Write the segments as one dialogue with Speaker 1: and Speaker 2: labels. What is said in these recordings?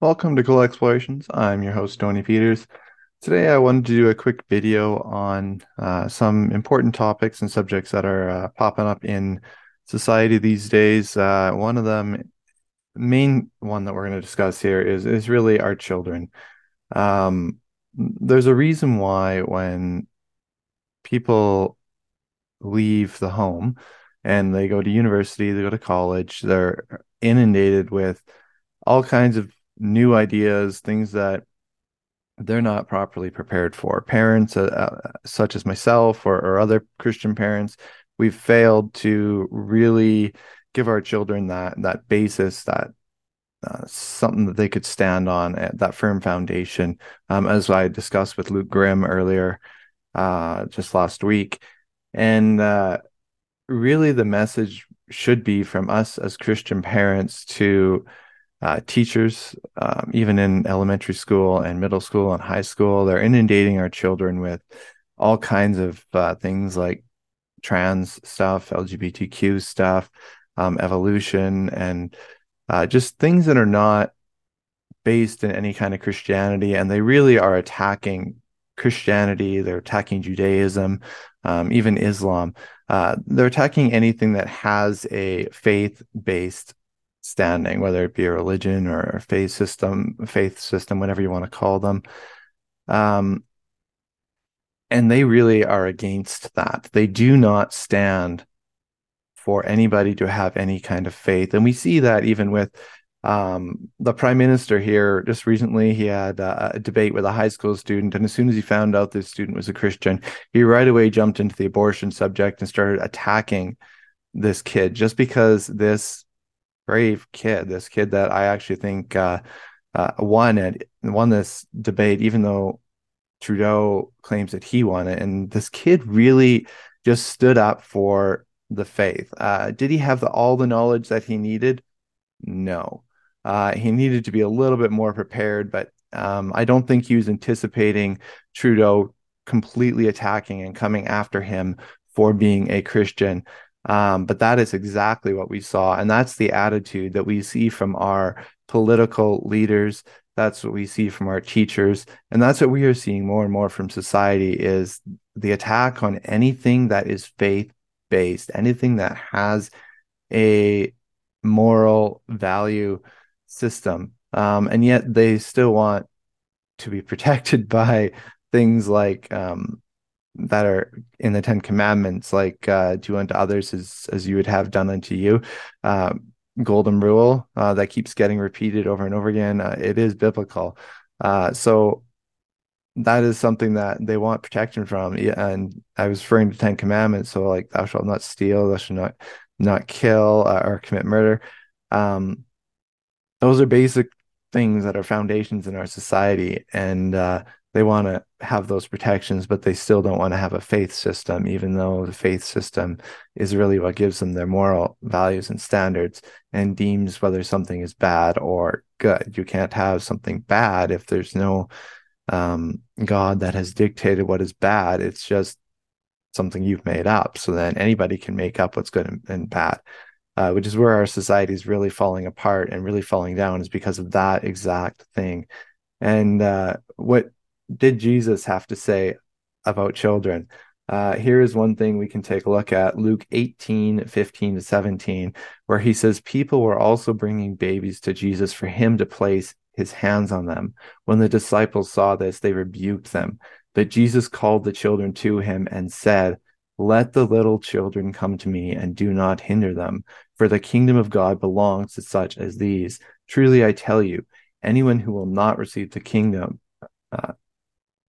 Speaker 1: Welcome to Cool Explorations. I'm your host, Tony Peters. Today, I wanted to do a quick video on uh, some important topics and subjects that are uh, popping up in society these days. Uh, one of them, main one that we're going to discuss here, is is really our children. Um, there's a reason why when people leave the home and they go to university, they go to college, they're inundated with all kinds of new ideas, things that they're not properly prepared for. Parents, uh, uh, such as myself or, or other Christian parents, we've failed to really give our children that that basis, that uh, something that they could stand on, uh, that firm foundation. Um, as I discussed with Luke Grimm earlier, uh, just last week, and uh, really the message should be from us as Christian parents to uh, teachers, um, even in elementary school and middle school and high school, they're inundating our children with all kinds of uh, things like trans stuff, LGBTQ stuff, um, evolution, and uh, just things that are not based in any kind of Christianity. And they really are attacking Christianity, they're attacking Judaism, um, even Islam. Uh, they're attacking anything that has a faith based standing, whether it be a religion or a faith system, faith system, whatever you want to call them. Um, and they really are against that. They do not stand for anybody to have any kind of faith. And we see that even with um, the prime minister here just recently, he had a debate with a high school student. And as soon as he found out this student was a Christian, he right away jumped into the abortion subject and started attacking this kid just because this brave kid. This kid that I actually think uh, uh, won it, won this debate, even though Trudeau claims that he won it. And this kid really just stood up for the faith. Uh, did he have the, all the knowledge that he needed? No. Uh, he needed to be a little bit more prepared, but um, I don't think he was anticipating Trudeau completely attacking and coming after him for being a Christian. Um, but that is exactly what we saw. And that's the attitude that we see from our political leaders. That's what we see from our teachers. And that's what we are seeing more and more from society is the attack on anything that is faith based, anything that has a moral value system. Um, and yet they still want to be protected by things like um, that are in the Ten Commandments, like uh, do unto others as as you would have done unto you. Uh, golden rule uh, that keeps getting repeated over and over again. Uh, it is biblical, uh, so that is something that they want protection from. And I was referring to Ten Commandments, so like thou shalt not steal, thou shalt not not kill uh, or commit murder. Um, those are basic things that are foundations in our society, and they want to have those protections, but they still don't want to have a faith system, even though the faith system is really what gives them their moral values and standards and deems whether something is bad or good. You can't have something bad if there's no um, God that has dictated what is bad. It's just something you've made up. So then anybody can make up what's good and, and bad. Uh, which is where our society is really falling apart and really falling down is because of that exact thing. And uh, what did Jesus have to say about children? Uh, here is one thing we can take a look at Luke 18, 15 to 17, where he says, People were also bringing babies to Jesus for him to place his hands on them. When the disciples saw this, they rebuked them. But Jesus called the children to him and said, Let the little children come to me and do not hinder them, for the kingdom of God belongs to such as these. Truly I tell you, anyone who will not receive the kingdom, uh,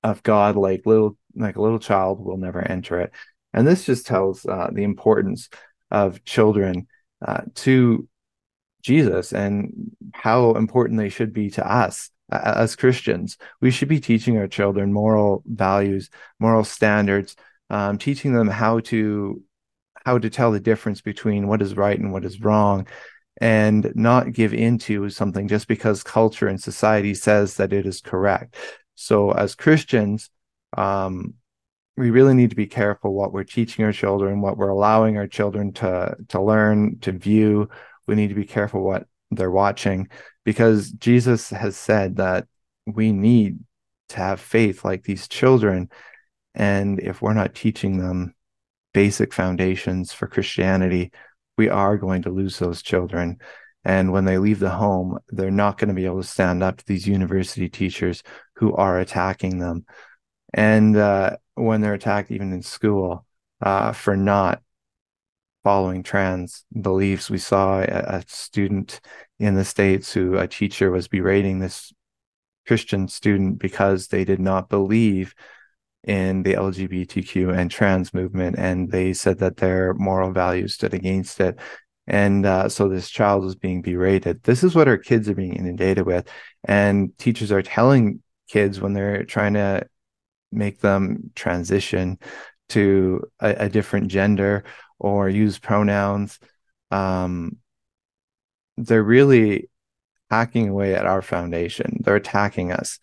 Speaker 1: of God like little like a little child will never enter it. And this just tells uh, the importance of children uh, to Jesus and how important they should be to us as Christians. We should be teaching our children moral values, moral standards, um, teaching them how to how to tell the difference between what is right and what is wrong and not give into something just because culture and society says that it is correct. So as Christians, um, we really need to be careful what we're teaching our children, what we're allowing our children to to learn, to view. We need to be careful what they're watching because Jesus has said that we need to have faith like these children. And if we're not teaching them basic foundations for Christianity, we are going to lose those children. And when they leave the home, they're not going to be able to stand up to these university teachers who are attacking them. And uh, when they're attacked, even in school, uh, for not following trans beliefs. We saw a, a, student in the States who a teacher was berating this Christian student because they did not believe in the LGBTQ and trans movement. And they said that their moral values stood against it. And uh, so this child was being berated. This is what our kids are being inundated with. And teachers are telling kids when they're trying to make them transition to a, a different gender or use pronouns. Um, they're really hacking away at our foundation. They're attacking us.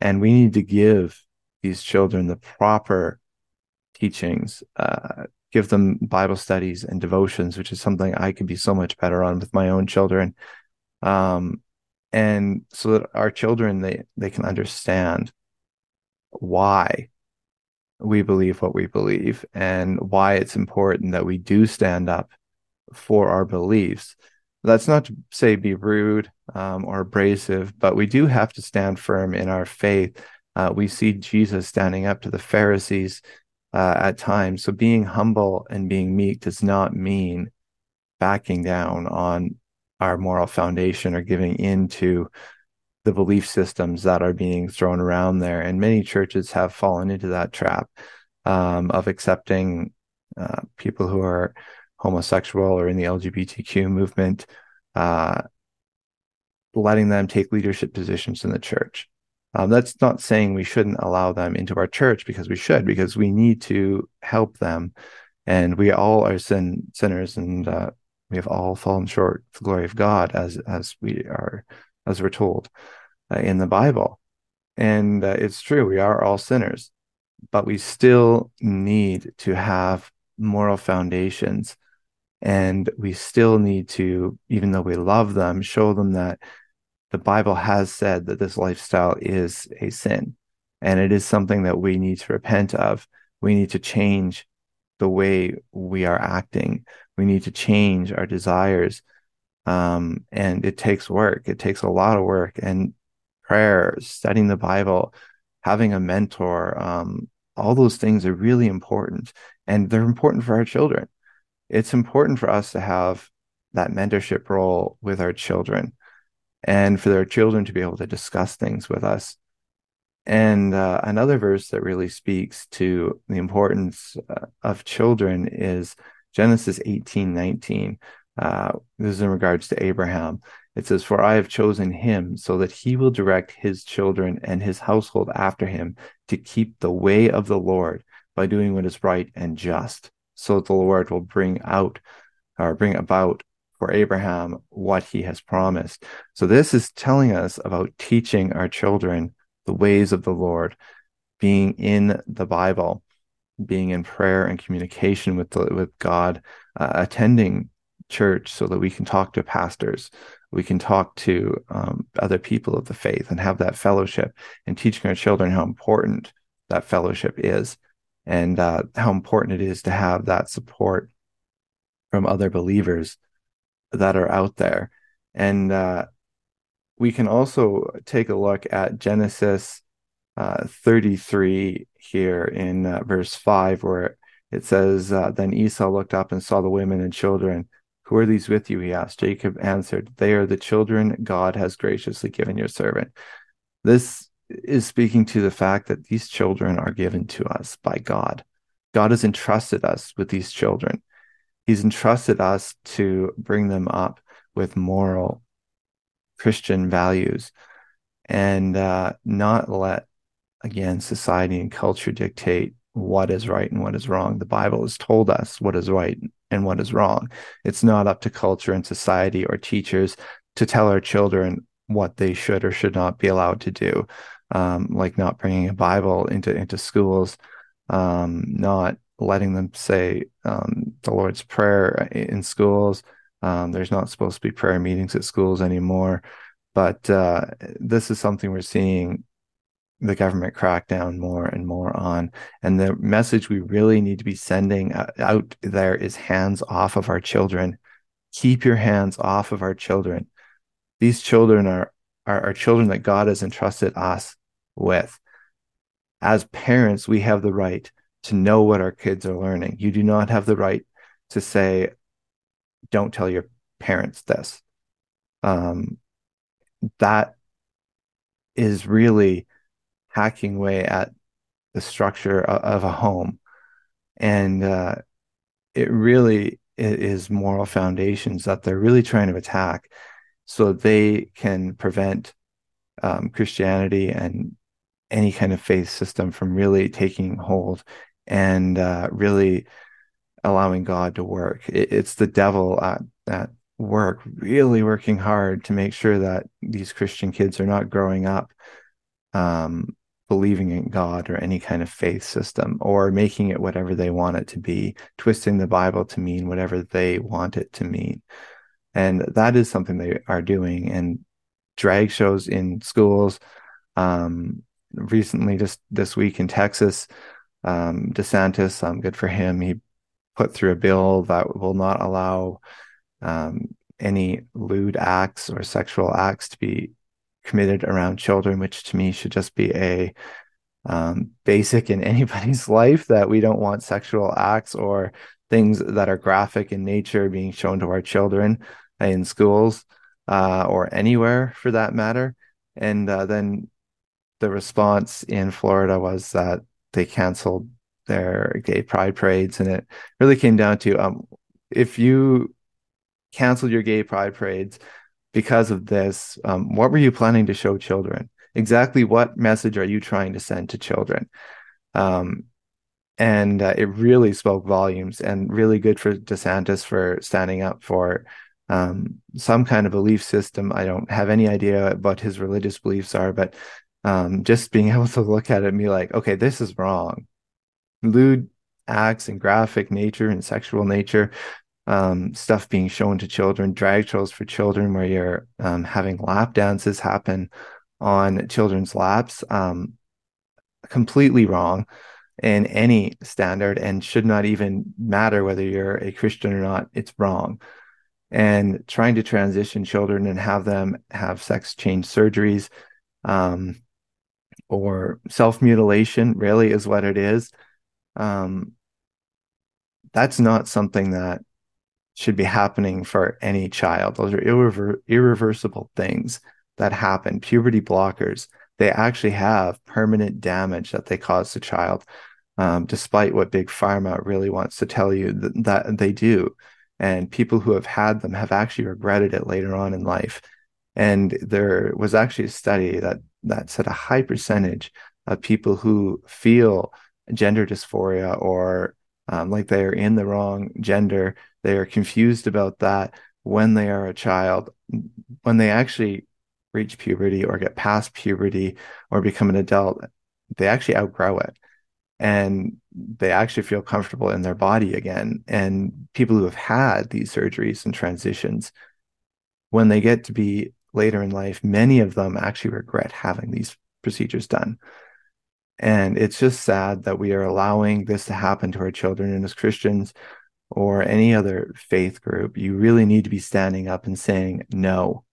Speaker 1: And we need to give these children the proper teachings, uh, give them Bible studies and devotions, which is something I could be so much better on with my own children. Um, and so that our children they they can understand why we believe what we believe and why it's important that we do stand up for our beliefs. That's not to say be rude um, or abrasive, but we do have to stand firm in our faith. Uh, we see Jesus standing up to the Pharisees uh, at times. So being humble and being meek does not mean backing down on our moral foundation or giving in to the belief systems that are being thrown around there. And many churches have fallen into that trap um, of accepting uh, people who are homosexual or in the LGBTQ movement, uh, letting them take leadership positions in the church. Um, that's not saying we shouldn't allow them into our church because we should, because we need to help them. And we all are sin sinners and uh, we have all fallen short of the glory of God as as we are as we're told uh, in the Bible. And uh, it's true, we are all sinners, but we still need to have moral foundations. And we still need to, even though we love them, show them that the Bible has said that this lifestyle is a sin. And it is something that we need to repent of. We need to change the way we are acting. We need to change our desires um, and it takes work. It takes a lot of work and prayer, studying the Bible, having a mentor. Um, all those things are really important, and they're important for our children. It's important for us to have that mentorship role with our children, and for their children to be able to discuss things with us. And uh, another verse that really speaks to the importance uh, of children is Genesis eighteen nineteen uh, this is in regards to Abraham. It says, For I have chosen him so that he will direct his children and his household after him to keep the way of the Lord by doing what is right and just, so that the Lord will bring out or bring about for Abraham what he has promised. So this is telling us about teaching our children the ways of the Lord, being in the Bible, being in prayer and communication with the, with God, uh, attending church so that we can talk to pastors we can talk to um, other people of the faith and have that fellowship and teaching our children how important that fellowship is and uh, how important it is to have that support from other believers that are out there and uh, we can also take a look at genesis uh, 33 here in uh, verse 5 where it says uh, then esau looked up and saw the women and children who are these with you? He asked. Jacob answered, They are the children God has graciously given your servant. This is speaking to the fact that these children are given to us by God. God has entrusted us with these children. He's entrusted us to bring them up with moral Christian values and uh, not let, again, society and culture dictate what is right and what is wrong. The Bible has told us what is right and what is wrong. It's not up to culture and society or teachers to tell our children what they should or should not be allowed to do, um, like not bringing a Bible into into schools, um, not letting them say um, the Lord's Prayer in schools, Um, there's not supposed to be prayer meetings at schools anymore, but uh, this is something we're seeing the government crack down more and more on. And the message we really need to be sending out there is hands off of our children. Keep your hands off of our children. These children are, are, are children that God has entrusted us with. As parents, we have the right to know what our kids are learning. You do not have the right to say, don't tell your parents this. Um, that is really hacking away at the structure of, of a home. And uh, it really is moral foundations that they're really trying to attack so they can prevent um, Christianity and any kind of faith system from really taking hold and uh, really allowing God to work. It, it's the devil at, at work, really working hard to make sure that these Christian kids are not growing up um, believing in God or any kind of faith system or making it whatever they want it to be, twisting the Bible to mean whatever they want it to mean. And that is something they are doing. And drag shows in schools. Um, recently, just this week in Texas, um, DeSantis, um, good for him. He put through a bill that will not allow um, any lewd acts or sexual acts to be committed around children, which to me should just be a um, basic in anybody's life that we don't want sexual acts or things that are graphic in nature being shown to our children in schools uh, or anywhere for that matter. And uh, then the response in Florida was that they canceled their gay pride parades, and it really came down to um, if you canceled your gay pride parades, because of this, um, what were you planning to show children? Exactly what message are you trying to send to children? Um, and uh, it really spoke volumes and really good for DeSantis for standing up for um, some kind of belief system. I don't have any idea what his religious beliefs are, but um, just being able to look at it and be like, okay, this is wrong. Lewd acts and graphic nature and sexual nature um, stuff being shown to children, drag shows for children, where you're um, having lap dances happen on children's laps, um, completely wrong in any standard and should not even matter whether you're a Christian or not. It's wrong. And trying to transition children and have them have sex change surgeries um, or self mutilation really is what it is. Um, that's not something that should be happening for any child. Those are irrever- irreversible things that happen. Puberty blockers, they actually have permanent damage that they cause the child, um, despite what Big Pharma really wants to tell you that, that they do. And people who have had them have actually regretted it later on in life. And there was actually a study that that said a high percentage of people who feel gender dysphoria or um, like they are in the wrong gender they are confused about that when they are a child. When they actually reach puberty or get past puberty or become an adult, they actually outgrow it and they actually feel comfortable in their body again. And people who have had these surgeries and transitions, when they get to be later in life, many of them actually regret having these procedures done. And it's just sad that we are allowing this to happen to our children. And as Christians, or any other faith group, you really need to be standing up and saying, no,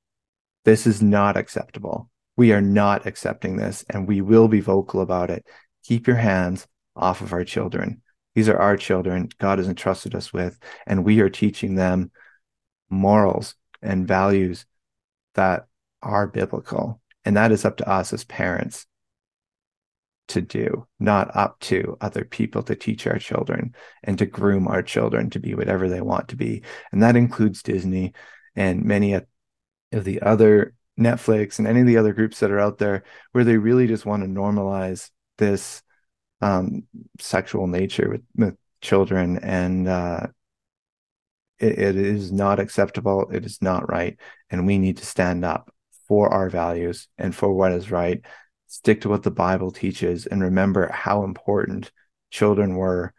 Speaker 1: this is not acceptable. We are not accepting this, and we will be vocal about it. Keep your hands off of our children. These are our children God has entrusted us with, and we are teaching them morals and values that are biblical. And that is up to us as parents to do, not up to other people to teach our children and to groom our children to be whatever they want to be. And that includes Disney and many of the other Netflix and any of the other groups that are out there where they really just want to normalize this um, sexual nature with, with children. And uh, it, it is not acceptable. It is not right. And we need to stand up for our values and for what is right stick to what the Bible teaches, and remember how important children were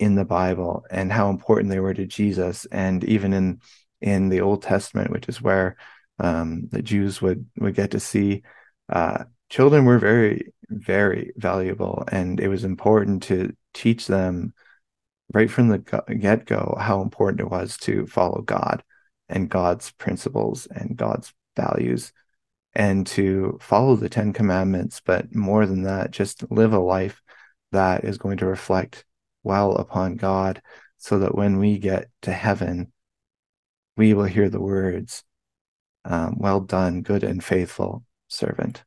Speaker 1: in the Bible and how important they were to Jesus. And even in in the Old Testament, which is where um, the Jews would would get to see uh, children were very very valuable, and it was important to teach them right from the get go how important it was to follow God and God's principles and God's values and to follow the Ten Commandments, but more than that, just live a life that is going to reflect well upon God so that when we get to heaven, we will hear the words, um, Well done, good and faithful servant.